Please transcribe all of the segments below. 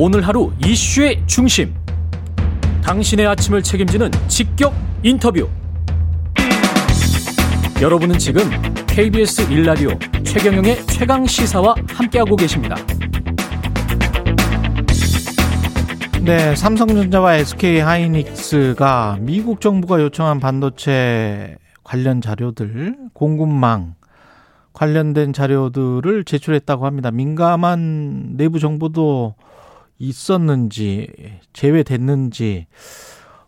오늘 하루 이슈의 중심. 당신의 아침을 책임지는 직격 인터뷰. 여러분은 지금 KBS 일라디오 최경영의 최강 시사와 함께하고 계십니다. 네, 삼성전자와 SK 하이닉스가 미국 정부가 요청한 반도체 관련 자료들, 공급망 관련된 자료들을 제출했다고 합니다. 민감한 내부 정보도 있었는지, 제외됐는지,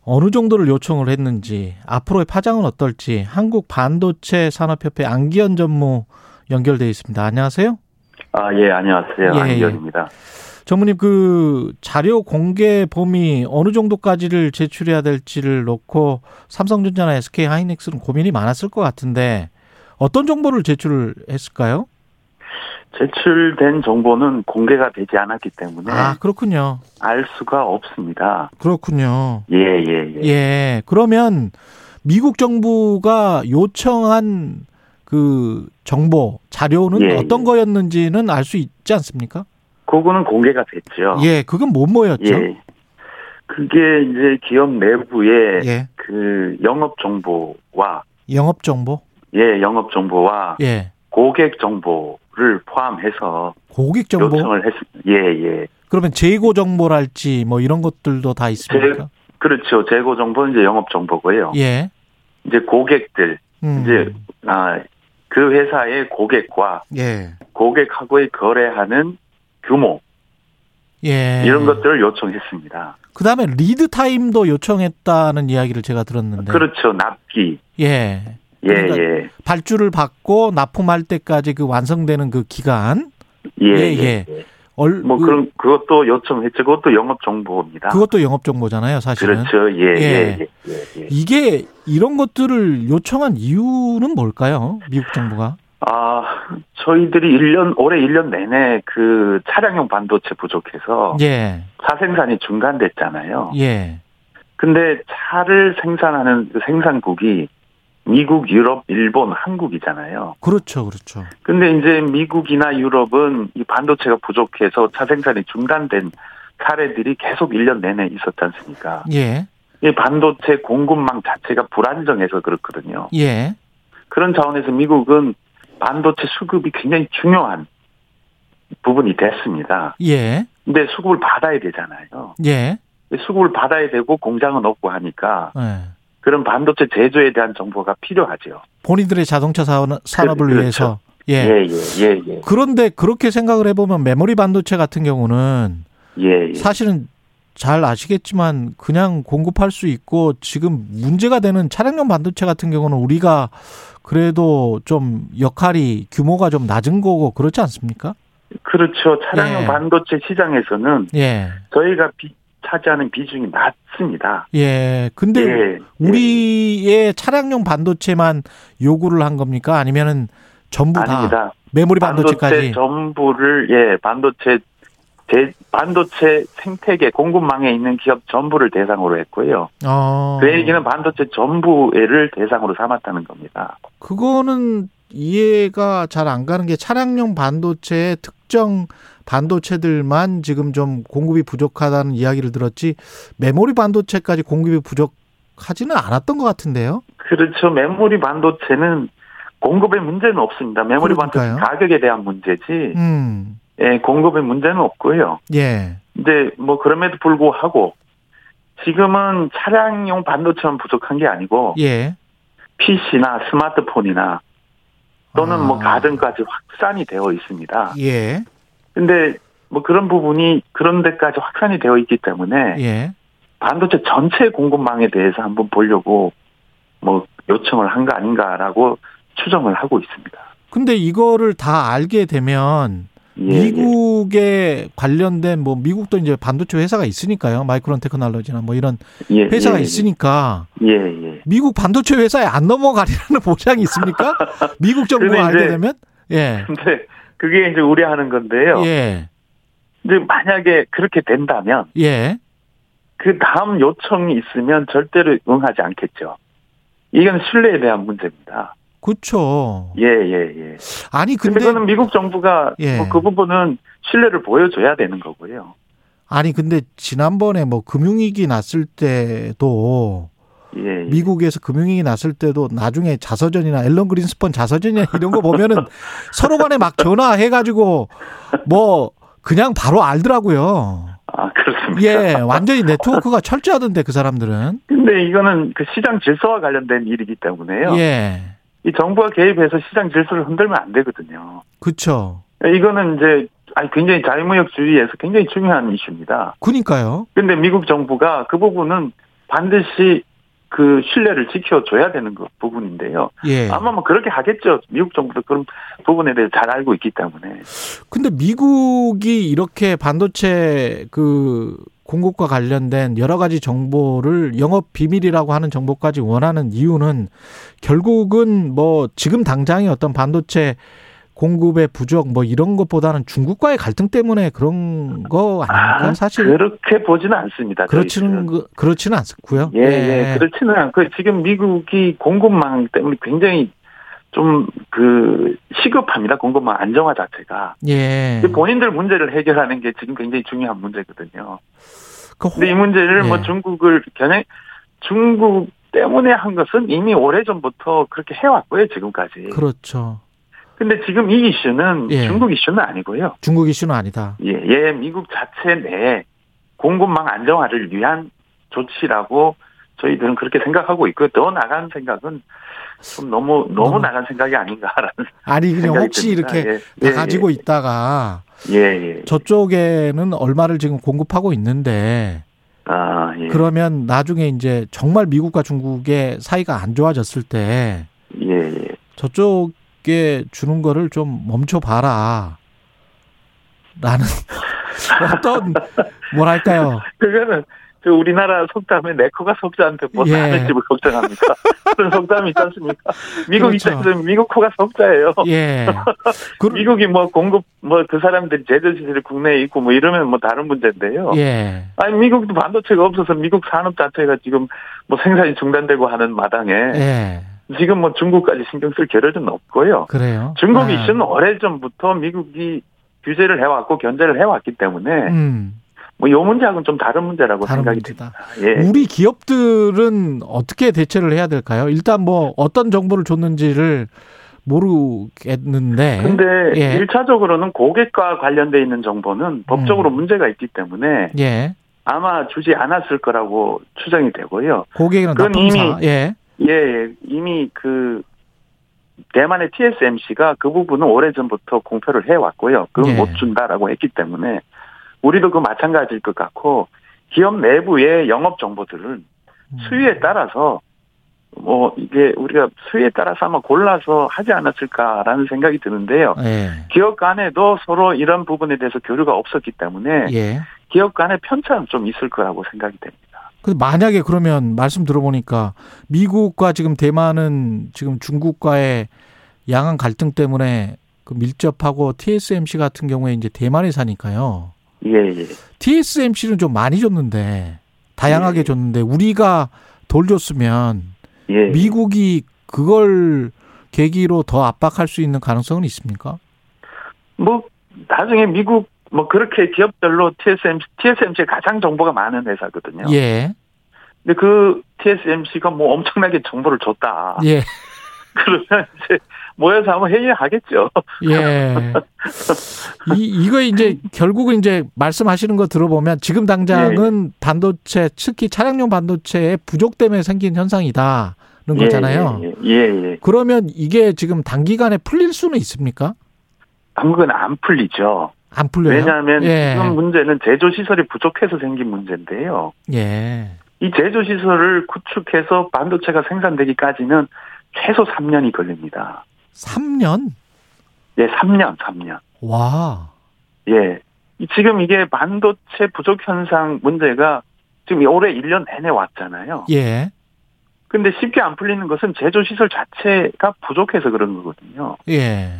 어느 정도를 요청을 했는지, 앞으로의 파장은 어떨지, 한국 반도체 산업협회 안기현 전무 연결돼 있습니다. 안녕하세요. 아, 예, 안녕하세요. 예, 안기현입니다. 전무님 그 자료 공개 범위 어느 정도까지를 제출해야 될지를 놓고 삼성전자나 SK 하이닉스는 고민이 많았을 것 같은데 어떤 정보를 제출했을까요? 제출된 정보는 공개가 되지 않았기 때문에 아 그렇군요. 알 수가 없습니다. 그렇군요. 예, 예, 예. 예. 그러면 미국 정부가 요청한 그 정보 자료는 예, 어떤 예. 거였는지는 알 수 있지 않습니까? 그거는 공개가 됐죠. 예, 그건 뭐 뭐였죠? 예. 그게 이제 기업 내부의 예. 그 영업 정보와 영업 정보. 예, 영업 정보와 예. 고객 정보 를 포함해서 고객 정보. 요청을 했 예, 예. 그러면 재고 정보랄지 뭐 이런 것들도 다 있습니까? 그렇죠. 재고 정보는 이제 영업 정보고요. 예. 이제 고객들 음. 이제 아, 그 회사의 고객과 예. 고객하고의 거래하는 규모 예. 이런 것들을 요청했습니다. 그 다음에 lead time도 요청했다는 이야기를 제가 들었는데. 그렇죠. 납기. 예. 예, 그러니까 예. 발주를 받고 납품할 때까지 그 완성되는 그 기간. 예, 예, 예. 예. 예. 얼, 뭐 그, 그런 그것도 요청했죠. 그것도 영업 정보입니다. 그것도 영업 정보잖아요, 사실은. 그렇죠. 예, 예. 예, 예, 예, 예. 이게 이런 것들을 요청한 이유는 뭘까요? 미국 정부가? 아, 저희들이 1년 올해 1년 내내 그 차량용 반도체 부족해서 예. 차 생산이 중단됐잖아요. 예. 근데 차를 생산하는 그 생산국이 미국, 유럽, 일본, 한국이잖아요. 그렇죠. 그렇죠. 근데 이제 미국이나 유럽은 이 반도체가 부족해서 차 생산이 중단된 사례들이 계속 1년 내내 있었지 않습니까? 예. 이 반도체 공급망 자체가 불안정해서 그렇거든요. 예. 그런 차원에서 미국은 반도체 수급이 굉장히 중요한 부분이 됐습니다. 예. 근데 수급을 받아야 되잖아요. 예. 수급을 받아야 되고 공장은 없고 하니까 예. 그런 반도체 제조에 대한 정보가 필요하죠. 본인들의 자동차 산업- 산업을 그렇죠. 위해서. 예, 예. 예, 예, 예. 그런데 그렇게 생각을 해보면 메모리 반도체 같은 경우는 예, 예. 사실은 잘 아시겠지만 그냥 공급할 수 있고 지금 문제가 되는 차량용 반도체 같은 경우는 우리가 그래도 좀 역할이 규모가 좀 낮은 거고 그렇지 않습니까? 그렇죠. 차량용 예. 반도체 시장에서는 예. 저희가 비- 차지하는 비중이 낮습니다. 예. 근데 예, 우리의 차량용 반도체만 요구를 한 겁니까? 아니면은 전부 다 아닙니다. 메모리 반도체 반도체까지? 전부를 예 반도체 제 반도체 생태계 공급망에 있는 기업 전부를 대상으로 했고요. 어. 그 얘기는 반도체 전부를 대상으로 삼았다는 겁니다. 그거는 이해가 잘 안 가는 게 차량용 반도체의 특정 반도체들만 지금 좀 공급이 부족하다는 이야기를 들었지 메모리 반도체까지 공급이 부족하지는 않았던 것 같은데요. 그렇죠. 메모리 반도체는 공급의 문제는 없습니다. 메모리 그러니까요. 반도체 가격에 대한 문제지, 음, 예, 공급의 문제는 없고요. 예, 근데 뭐 그럼에도 불구하고 지금은 차량용 반도체만 부족한 게 아니고 예. PC나 스마트폰이나 또는 아. 뭐 가전까지 확산이 되어 있습니다. 예, 근데 뭐 그런 부분이 그런 데까지 확산이 되어 있기 때문에 예. 반도체 전체 공급망에 대해서 한번 보려고 뭐 요청을 한 거 아닌가라고 추정을 하고 있습니다. 근데 이거를 다 알게 되면 예, 미국에 관련된 뭐 미국도 이제 반도체 회사가 있으니까요. 마이크론 테크놀로지나 뭐 이런 예, 회사가 예, 있으니까 예, 예. 미국 반도체 회사에 안 넘어가리라는 보장이 있습니까? 미국 정부가 알게 되면 예. 근데 그게 이제 우려하는 건데요. 예. 이제 만약에 그렇게 된다면 예. 그 다음 요청이 있으면 절대로 응하지 않겠죠. 이건 신뢰에 대한 문제입니다. 그렇죠. 예, 예, 예. 아니 근데 근데 그거는 미국 정부가 예. 뭐 그 부분은 신뢰를 보여줘야 되는 거고요. 아니 근데 지난번에 뭐 금융위기 났을 때도. 미국에서 금융위기 났을 때도 나중에 자서전이나 앨런 그린스펀 자서전이나 이런 거 보면은 서로 간에 막 전화해가지고 뭐 그냥 바로 알더라고요. 아, 그렇습니다. 예, 완전히 네트워크가 철저하던데 그 사람들은. 근데 이거는 그 시장 질서와 관련된 일이기 때문에요. 예, 이 정부가 개입해서 시장 질서를 흔들면 안 되거든요. 그쵸. 이거는 이제 아니 굉장히 자유무역주의에서 굉장히 중요한 이슈입니다. 그니까요. 근데 미국 정부가 그 부분은 반드시 그 신뢰를 지켜줘야 되는 그 부분인데요. 예. 아마 뭐 그렇게 하겠죠. 미국 정부도 그런 부분에 대해서 잘 알고 있기 때문에. 근데 미국이 이렇게 반도체 그 공급과 관련된 여러 가지 정보를 영업 비밀이라고 하는 정보까지 원하는 이유는 결국은 뭐 지금 당장의 어떤 반도체 공급의 부족 뭐 이런 것보다는 중국과의 갈등 때문에 그런 거 아닙니까? 아, 사실 그렇게 보지는 않습니다. 그렇지는. 그- 그렇지는 않고요. 예, 예, 그렇지는 않고 지금 미국이 공급망 때문에 굉장히 좀 그 시급합니다. 공급망 안정화 자체가. 예. 본인들 문제를 해결하는 게 지금 굉장히 중요한 문제거든요. 그 근데 이 문제를 예. 뭐 중국을 겨냥 중국 때문에 한 것은 이미 오래 전부터 그렇게 해왔고요 지금까지. 그렇죠. 근데 지금 이 이슈는 예. 중국 이슈는 아니고요. 중국 이슈는 아니다. 예, 예, 미국 자체 내 공급망 안정화를 위한 조치라고 저희들은 그렇게 생각하고 있고 더 나간 생각은 좀 너무 너무 너무- 나간 생각이 아닌가라는 아니 그냥 혹시 듭니다. 이렇게 예, 다 가지고 있다가 예, 예. 저쪽에는 얼마를 지금 공급하고 있는데 아, 예. 그러면 나중에 이제 정말 미국과 중국의 사이가 안 좋아졌을 때 예, 예. 저쪽에 주는 거를 좀 멈춰 봐라. 라는 어떤 뭐랄까요? 그거는 저 우리나라 속담에 내 코가 속자한테 뭐 예. 남의 집을 걱정합니까? 그런 속담이 있지 않습니까? 미국 그렇죠. 입장에서는 미국 코가 속자예요. 예. 그, 미국이 뭐 공급 뭐 그 사람들이 제조 시설이 국내에 있고 뭐 이러면 뭐 다른 문제인데요. 예. 아니 미국도 반도체가 없어서 미국 산업 자체가 지금 뭐 생산이 중단되고 하는 마당에 예. 지금 뭐 중국까지 신경 쓸 겨를은 없고요. 그래요. 중국 아. 이슈는 오래 전부터 미국이 규제를 해왔고 견제를 해왔기 때문에 음. 뭐이 문제하고는 좀 다른 문제라고 다른 생각이 문제다. 듭니다. 예. 우리 기업들은 어떻게 대처를 해야 될까요? 일단 뭐 어떤 정보를 줬는지를 모르겠는데. 근데 예. 일차적으로는 고객과 관련돼 있는 정보는 법적으로 문제가 있기 때문에 예. 아마 주지 않았을 거라고 추정이 되고요. 고객이나 그건 납품사. 예. 예, 예. 이미 그 대만의 TSMC가 그 부분은 오래전부터 공표를 해왔고요. 그건 예. 못 준다라고 했기 때문에 우리도 그 마찬가지일 것 같고 기업 내부의 영업 정보들은 음. 수요에 따라서 뭐 이게 우리가 수요에 따라서 아마 골라서 하지 않았을까라는 생각이 드는데요. 예. 기업 간에도 서로 이런 부분에 대해서 교류가 없었기 때문에 예. 기업 간의 편차는 좀 있을 거라고 생각이 됩니다. 근데 만약에 그러면 말씀 들어보니까 미국과 지금 대만은 지금 중국과의 양안 갈등 때문에 그 밀접하고 TSMC 같은 경우에 이제 대만에 사니까요. 예, 예. TSMC는 좀 많이 줬는데 다양하게 예. 줬는데 우리가 덜 줬으면 예. 미국이 그걸 계기로 더 압박할 수 있는 가능성은 있습니까? 뭐 나중에 미국 뭐 그렇게 기업별로 TSMC TSMC에 가장 정보가 많은 회사거든요. 예. 근데 그 TSMC가 뭐 엄청나게 정보를 줬다. 예. 그러면 이제 모여서 한번 회의하겠죠. 예. 이, 이거 이제 결국은 이제 말씀하시는 거 들어보면 지금 당장은 반도체, 특히 차량용 반도체의 부족 때문에 생긴 현상이다는 거잖아요. 예, 예, 예. 예. 그러면 이게 지금 단기간에 풀릴 수는 있습니까? 당국은 안 풀리죠. 안 풀려요. 왜냐하면 예. 지금 문제는 제조 시설이 부족해서 생긴 문제인데요. 예. 이 제조 시설을 구축해서 반도체가 생산되기까지는 최소 3년이 걸립니다. 3년? 예, 3년, 3년. 와. 예. 이- 지금 이게 반도체 부족 현상 문제가 지금 올해 1년 내내 왔잖아요. 예. 근데 쉽게 안 풀리는 것은 제조 시설 자체가 부족해서 그런 거거든요. 예.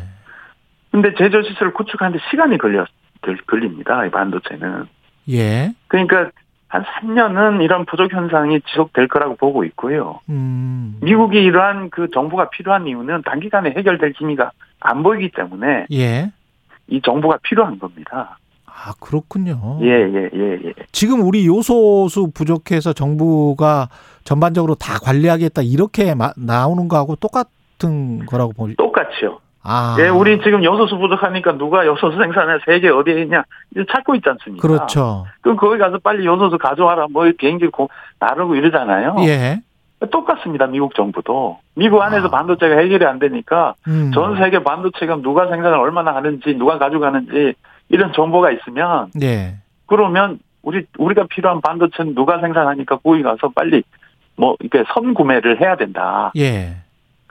근데 제조 시설을 구축하는데 시간이 걸려 들- 걸립니다. 이 반도체는. 예. 그러니까 한 3년은 이런 부족 현상이 지속될 거라고 보고 있고요. 음. 미국이 이러한 그 정보가 필요한 이유는 단기간에 해결될 기미가 안 보이기 때문에 예. 이 정보가 필요한 겁니다. 아, 그렇군요. 예, 예, 예, 예. 지금 우리 요소수 부족해서 정부가 전반적으로 다 관리하겠다 이렇게 마- 나오는 거하고 똑같은 거라고 보니. 똑같이요. 아. 예, 우리 지금 요소수 부족하니까 누가 요소수 생산해 세계 어디에 있냐 찾고 있지 않습니까? 그렇죠. 그럼 거기 가서 빨리 요소수 가져와라 뭐 비행기 고 나르고 이러잖아요. 예. 똑같습니다. 미국 정부도 미국 안에서 아. 반도체가 해결이 안 되니까 음. 전 세계 반도체가 누가 생산을 얼마나 하는지 누가 가져가는지 이런 정보가 있으면 예. 그러면 우리 우리가 필요한 반도체는 누가 생산하니까 거기 가서 빨리 뭐 이렇게 선구매를 해야 된다. 예.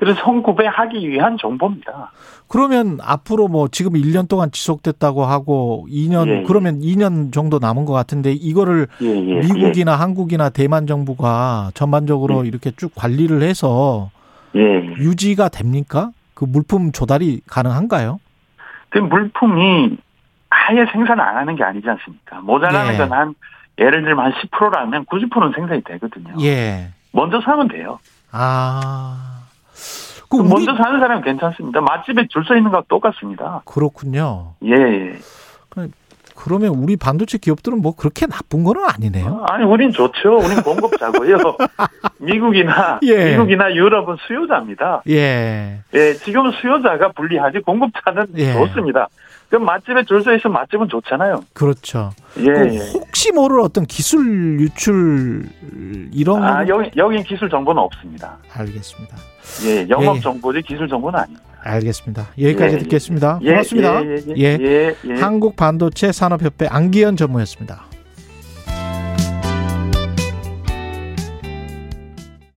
그래서 선구매하기 위한 정보입니다. 그러면 앞으로 뭐 지금 1년 동안 지속됐다고 하고 2년 예, 예. 그러면 2년 정도 남은 것 같은데 이거를 예, 예. 미국이나 한국이나 대만 정부가 전반적으로 이렇게 쭉 관리를 해서 예. 예. 유지가 됩니까? 그 물품 조달이 가능한가요? 그 물품이 아예 생산 안 하는 게 아니지 않습니까? 모자라는 예. 건한 예를 들면 한 10%라면 90%는 생산이 되거든요. 예. 먼저 사면 돼요. 아. 그 먼저 사는 사람은 괜찮습니다. 맛집에 줄 서 있는 거하고 똑같습니다. 그렇군요. 예, 예. 그러면 우리 반도체 기업들은 뭐 그렇게 나쁜 거는 아니네요. 아니, 우린 좋죠. 우린 공급자고요. 미국이나, 예. 미국이나 유럽은 수요자입니다. 예. 예, 지금은 수요자가 불리하지 공급자는 예. 좋습니다. 그럼 맛집에 줄 서 있으면 맛집은 좋잖아요. 그렇죠. 예, 그 예. 혹시 모를 어떤 기술 유출 이런 아, 여기, 여긴 기술 정보는 없습니다. 알겠습니다. 예, 영업 예. 정보지 기술 정보는 아닙니다. 알겠습니다. 여기까지 예, 예. 듣겠습니다. 예, 고맙습니다. 예. 한국 반도체 산업협회 안기현 전무였습니다.